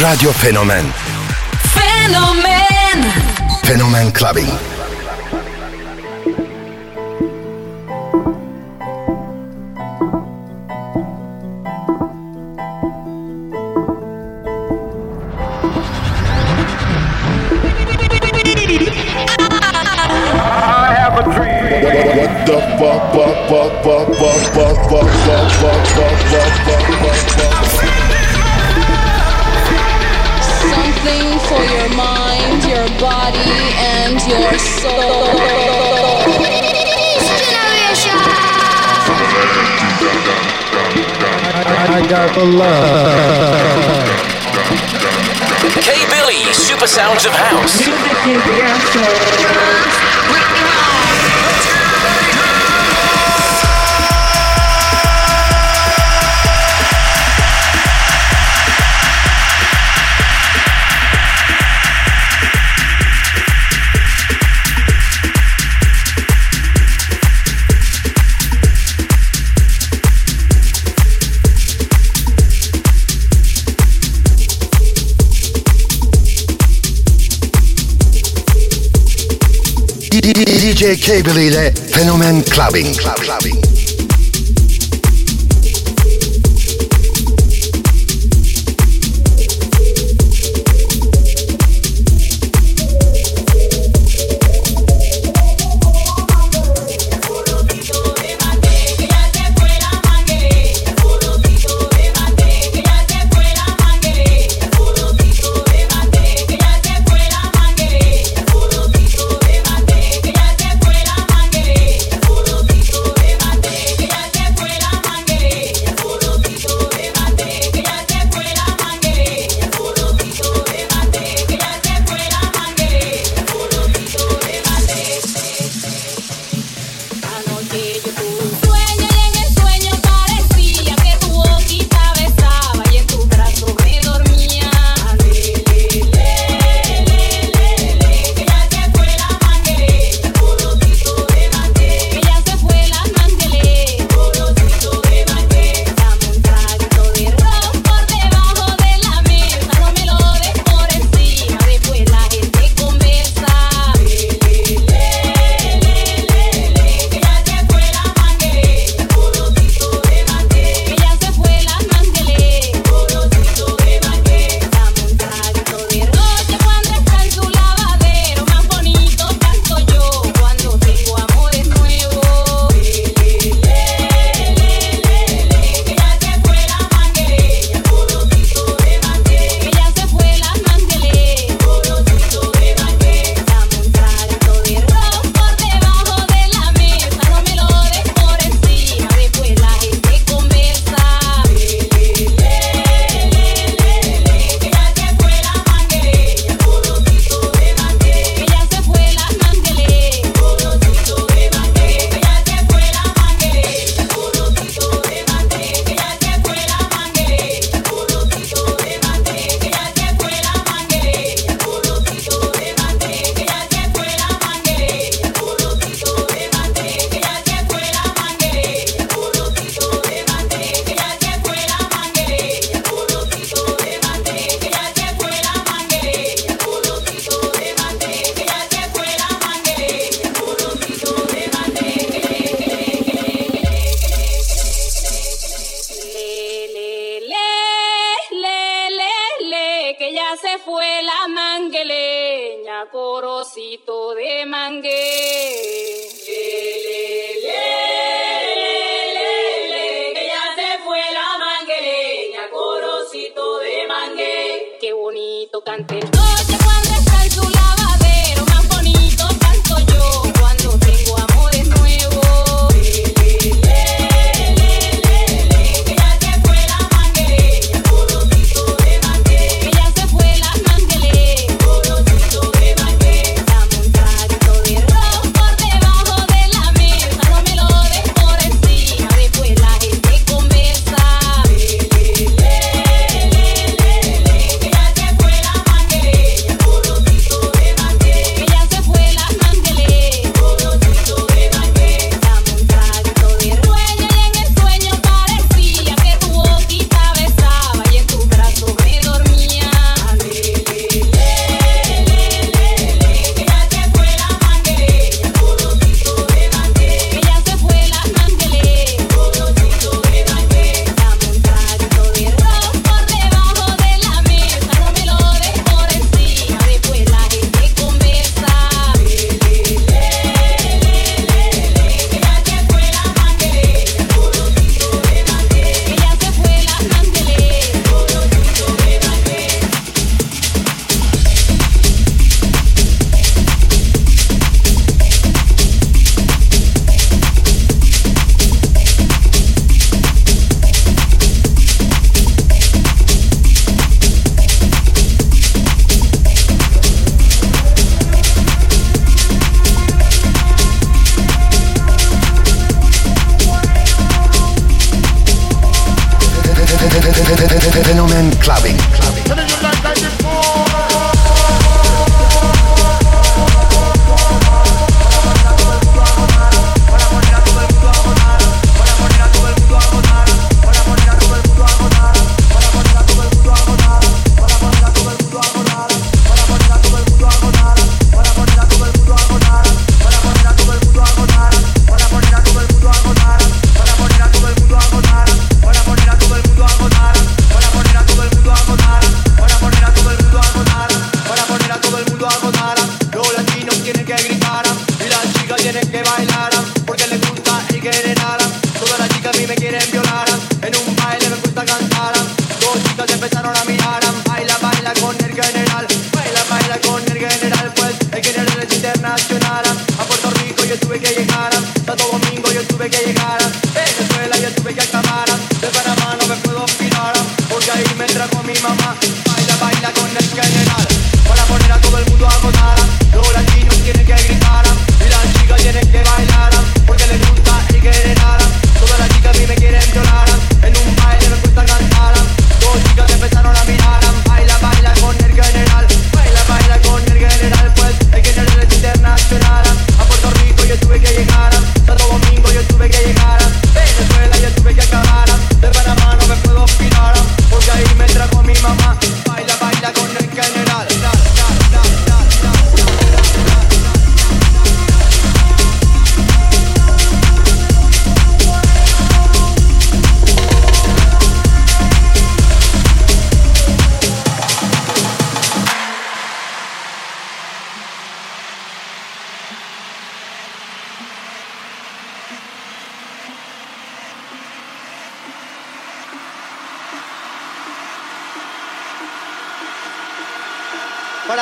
Radio Fenomen Fenomen Fenomen Clubbing. What the fuck, fuck, fuck, fuck, fuck, fuck, fuck, fuck, fuck, fuck, fuck. body and your soul. I got the love. K. Billy, Super Sounds of House. DJ Cable ile Fenomen Clubbing. Clubbing.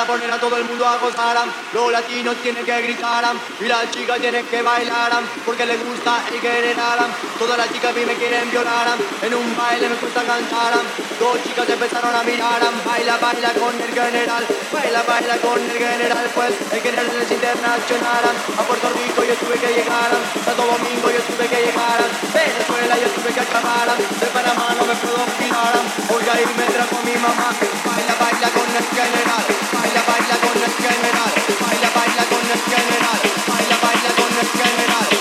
para poner a todo el mundo a gozar. Los latinos tienen que gritar y las chicas tienen que bailar porque les gusta el general. Todas las chicas a mí me quieren violar. En un baile me gusta cantar. Dos chicas empezaron a mirar. Baila, baila con el general. Baila, baila con el general. Pues el general es internacional. A Puerto Rico yo tuve que llegar. Santo Domingo yo tuve que llegar. Venezuela yo tuve que acabar. De Panamá no me puedo fijar. Hoy ahí me trajo mi mamá. Baila, baila baila con el general, baila, baila con el general, baila, baila con el general.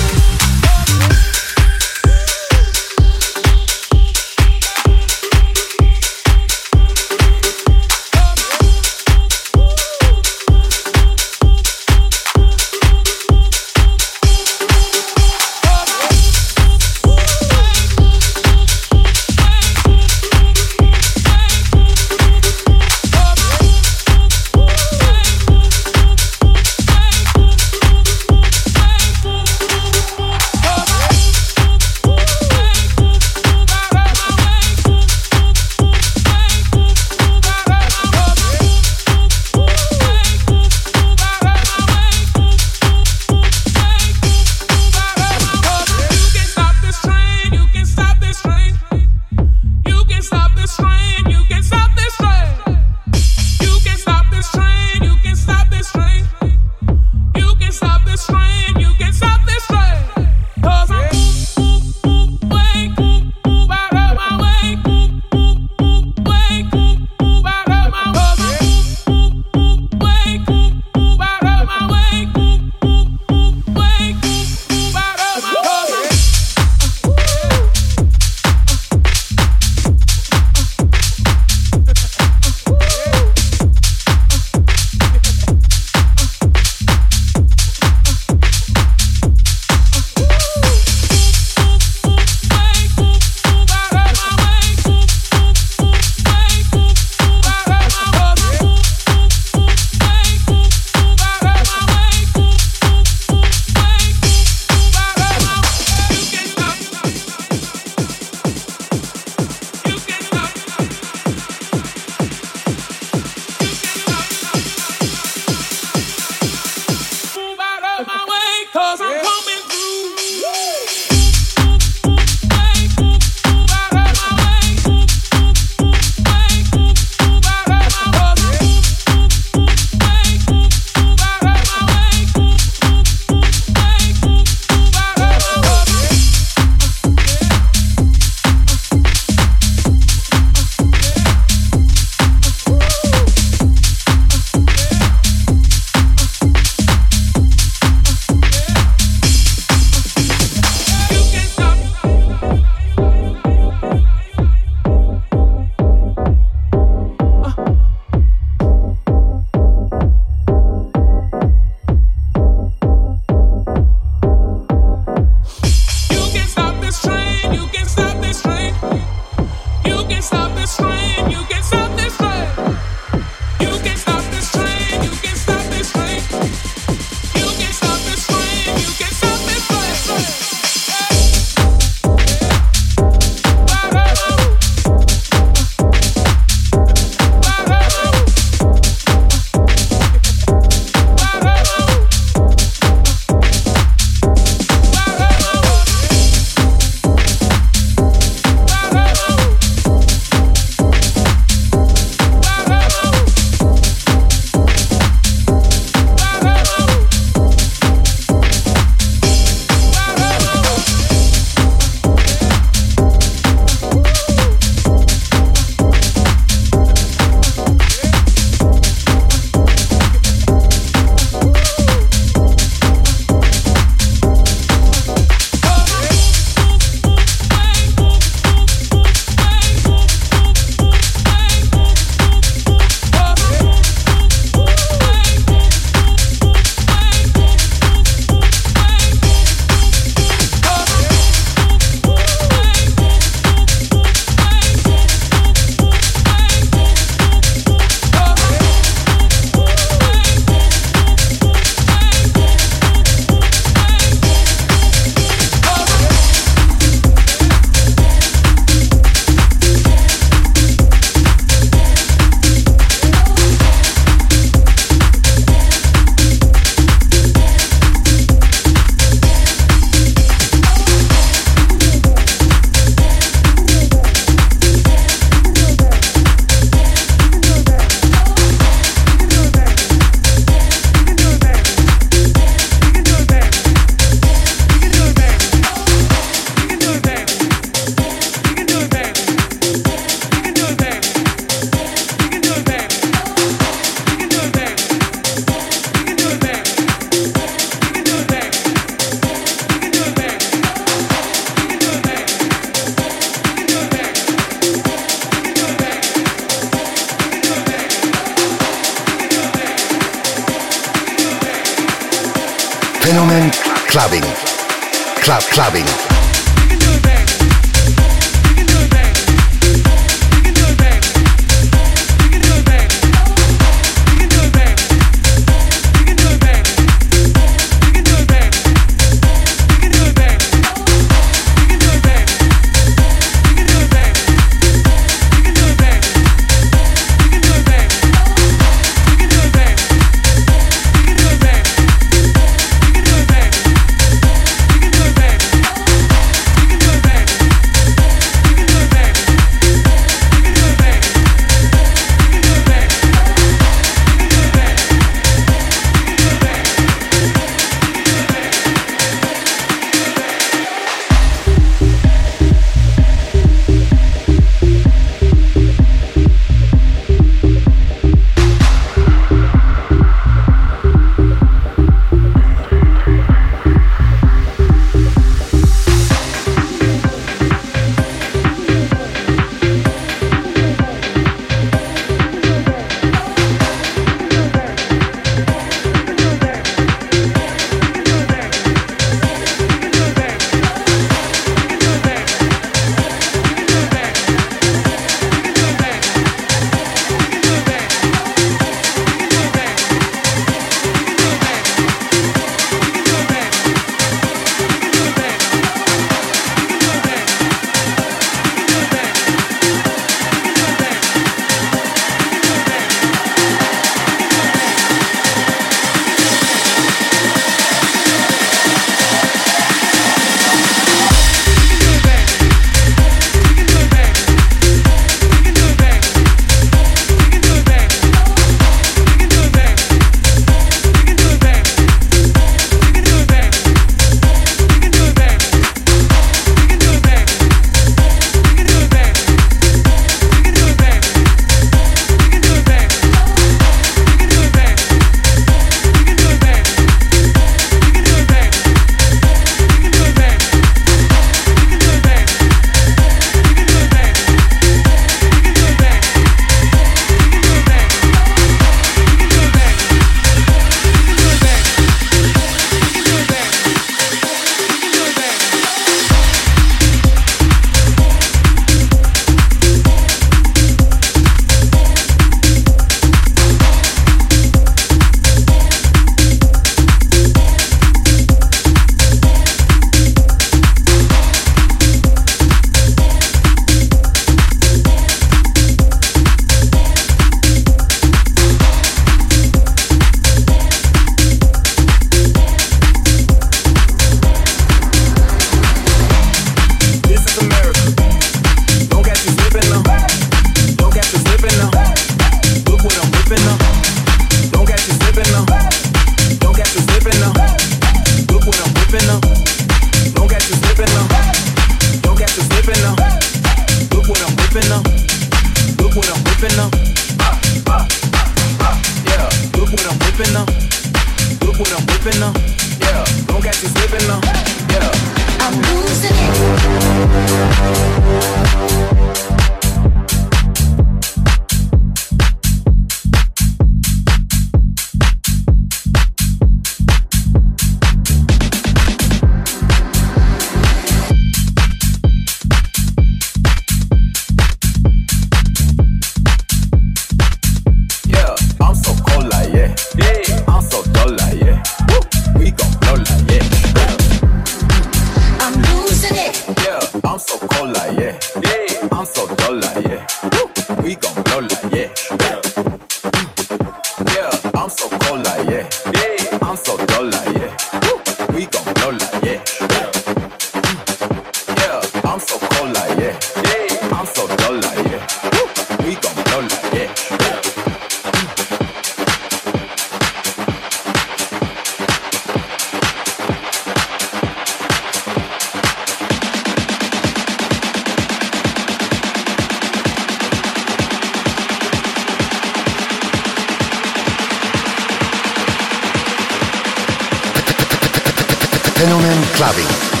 Fenomen Clubbing.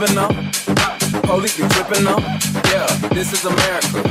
living up. Police be tripping up. Yeah, this is America.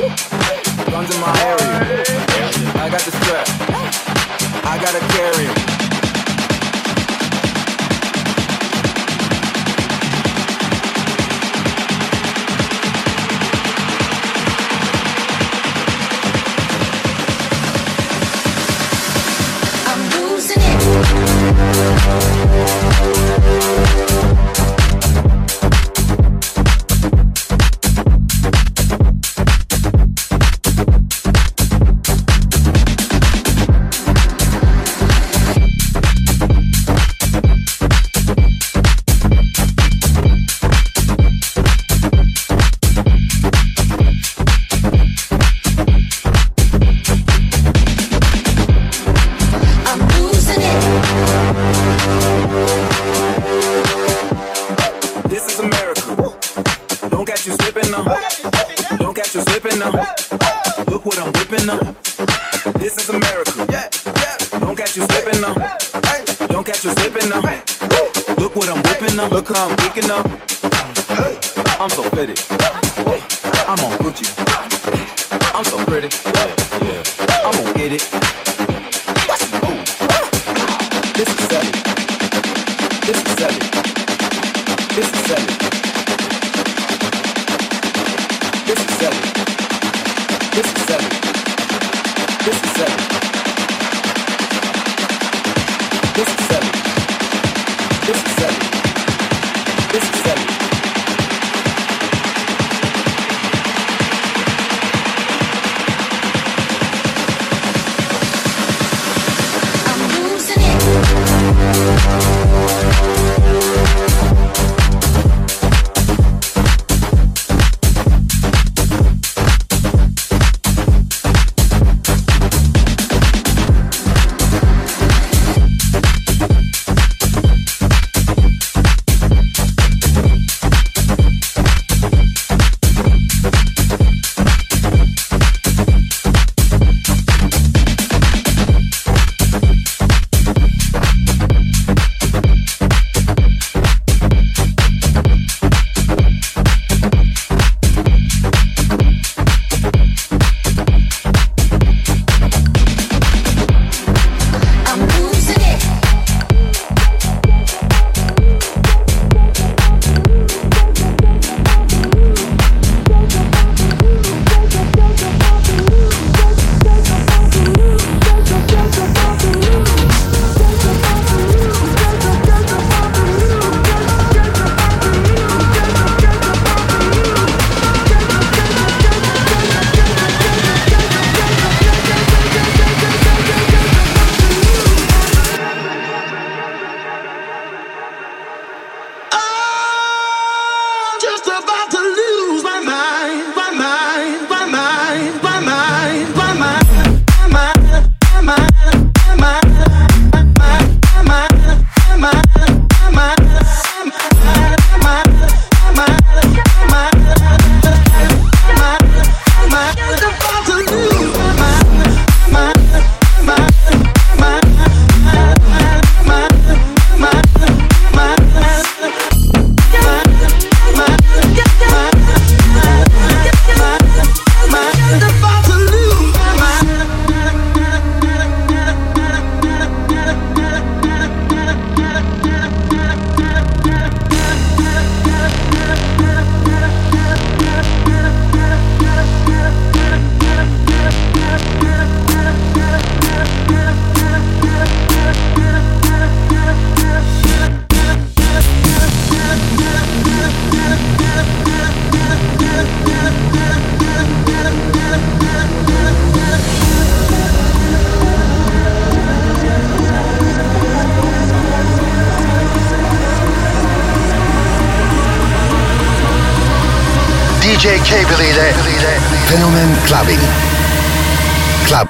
what I'm whipping up. Look how I'm geeking up. I'm so fitted. I'm on Gucci. I'm so pretty. I'm gonna get it. This is seven. This is seven. This is heavy. This is heavy. This is heavy. This is heavy.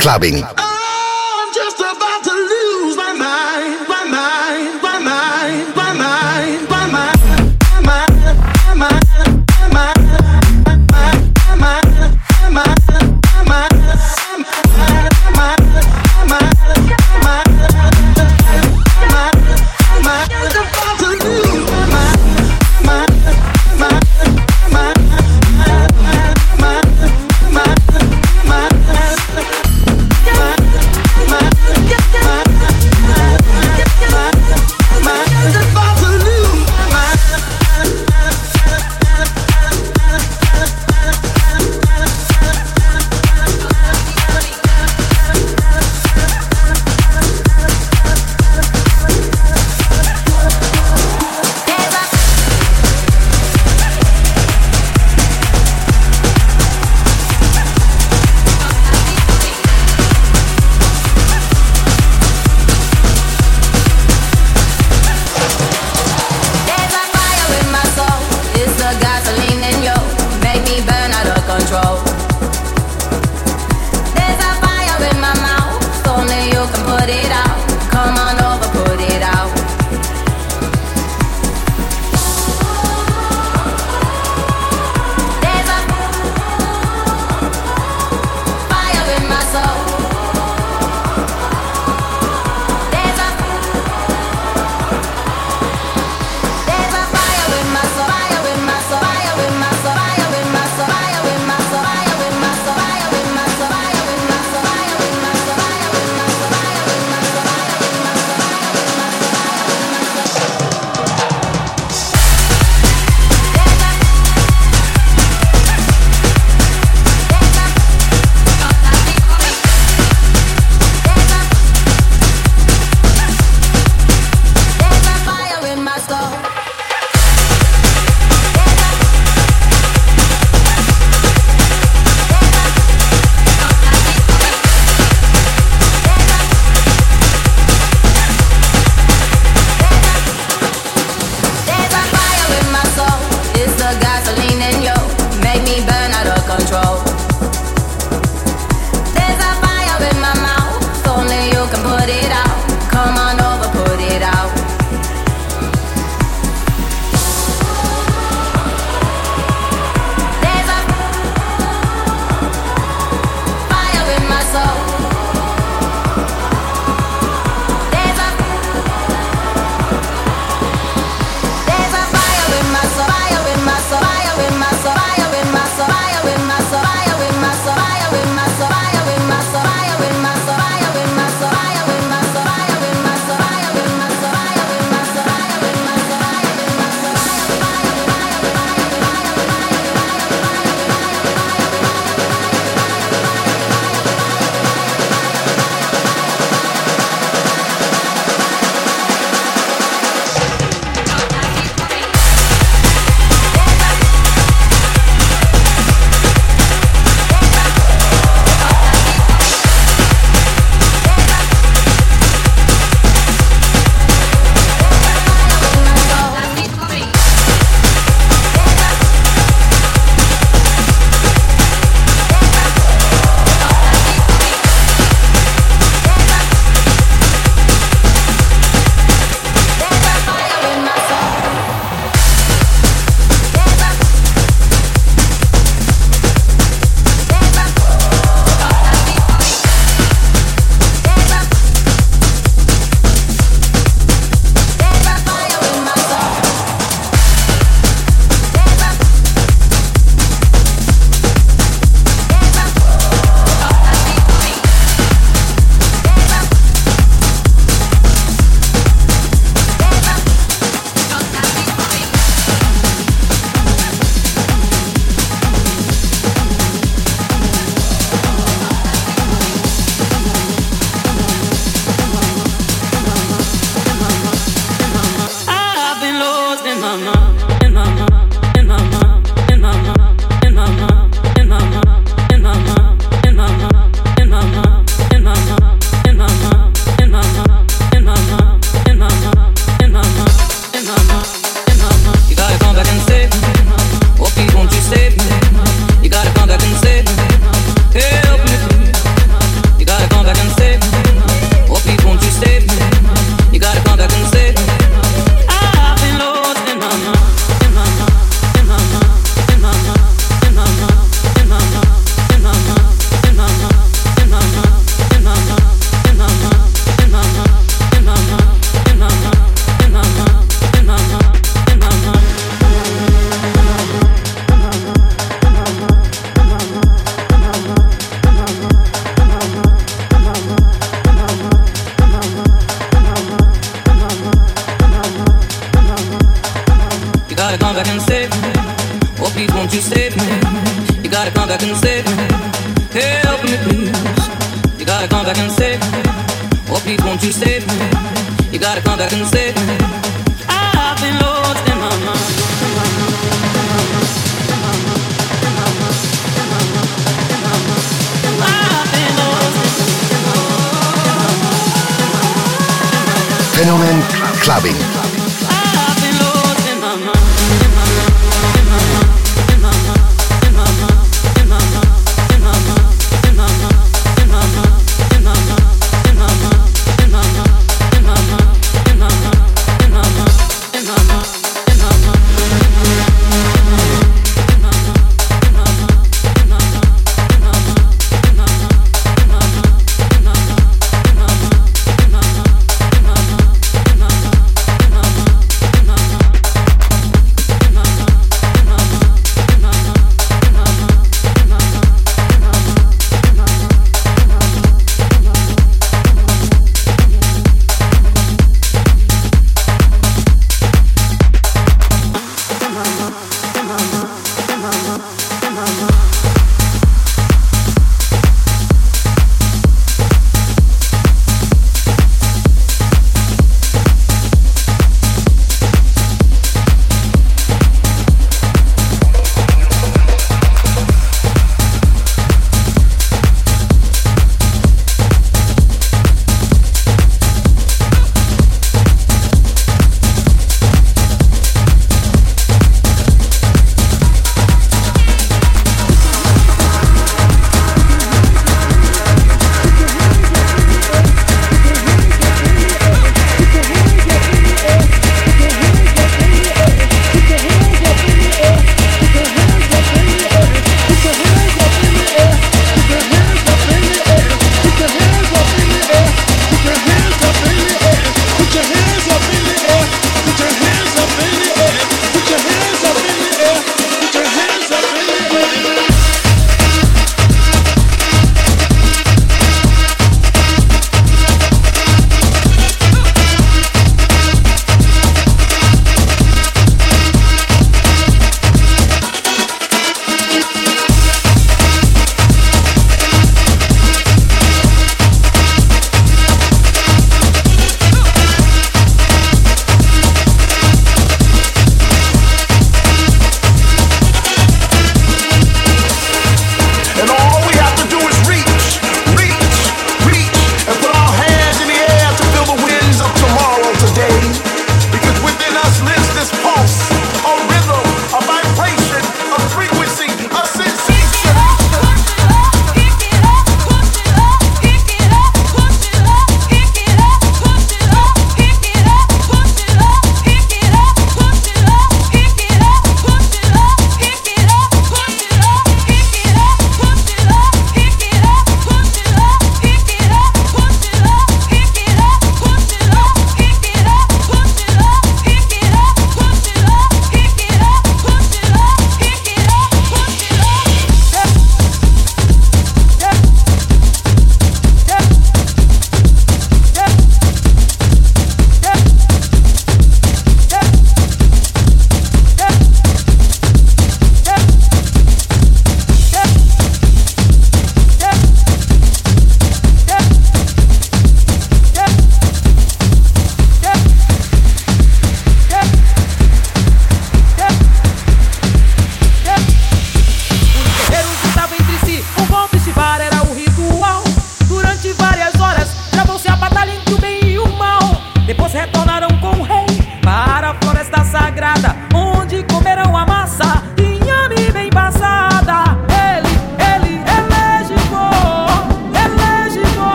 clubbing.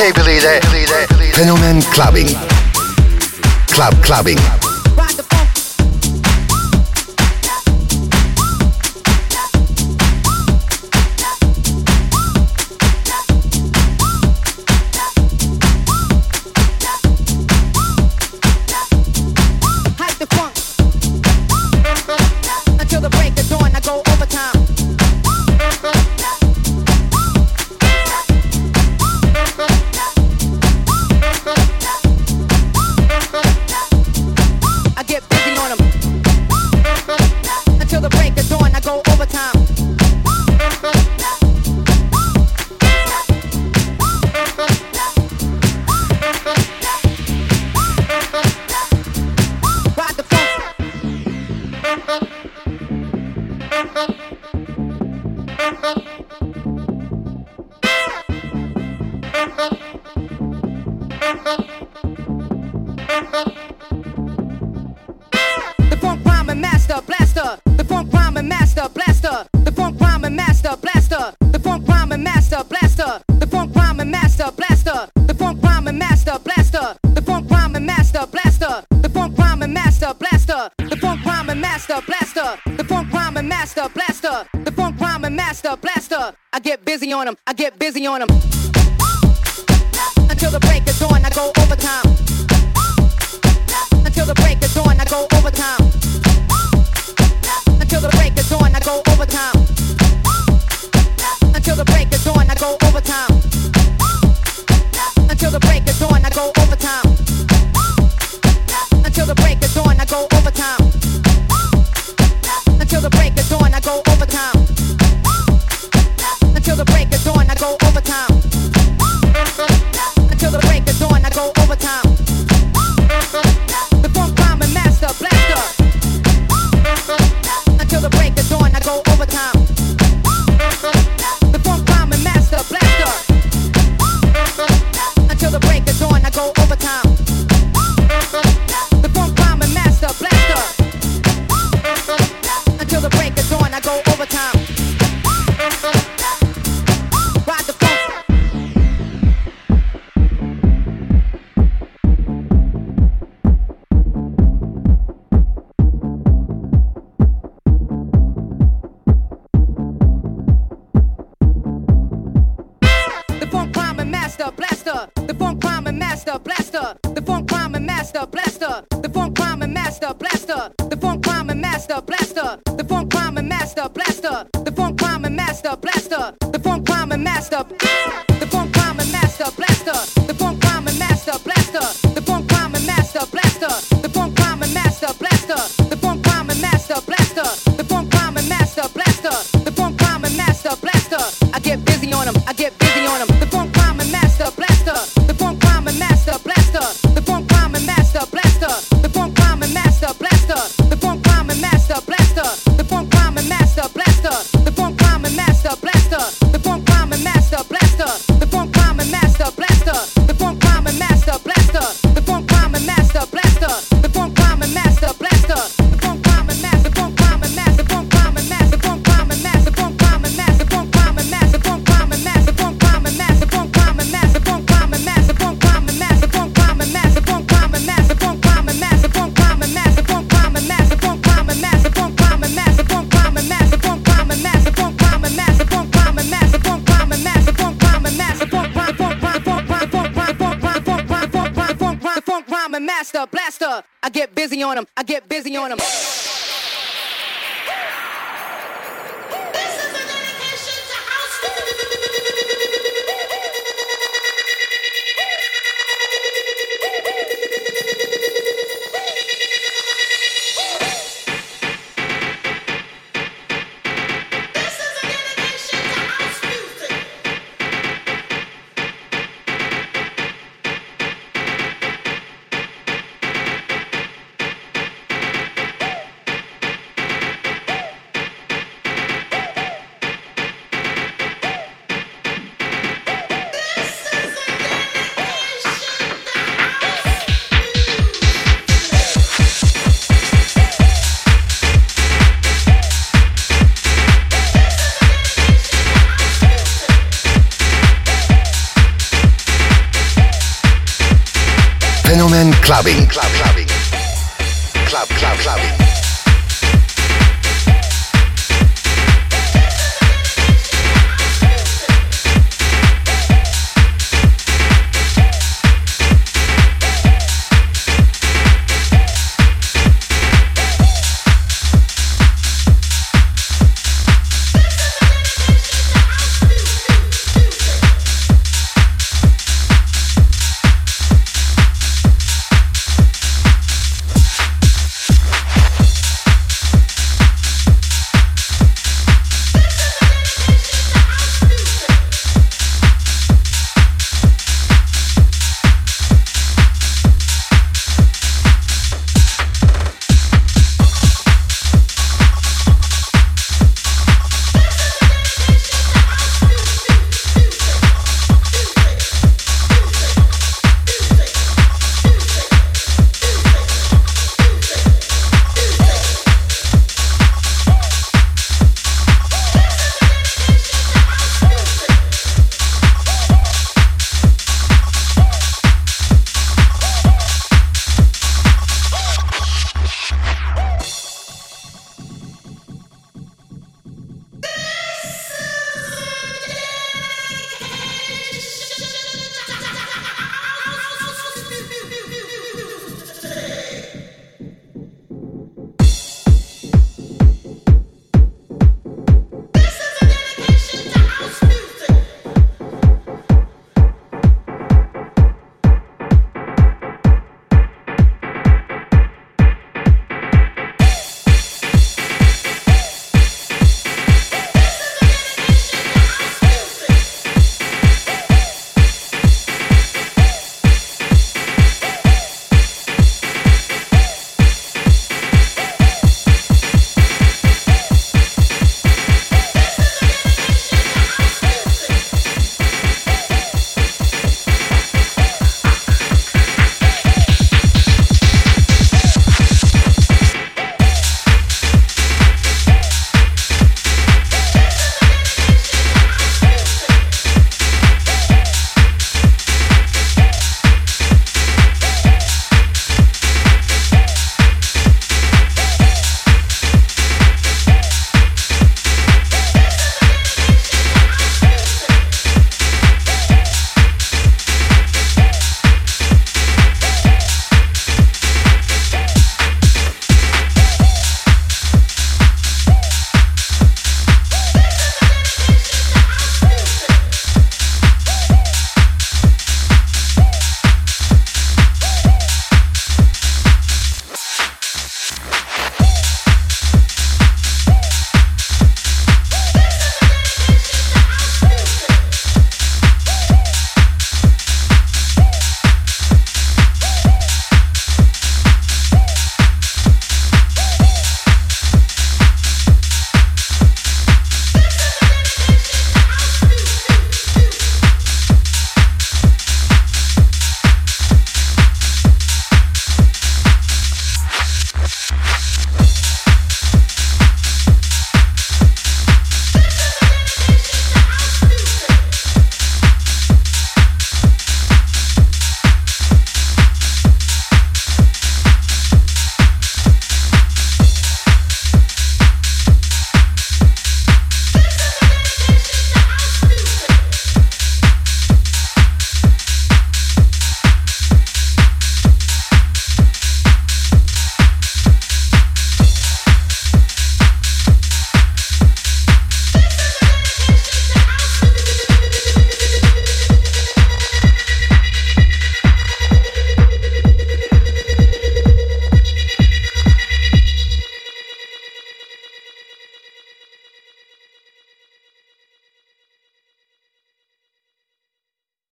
Ile Fenomen Clubbing. Club Clubbing. till the break is on. I go over. I get busy on them.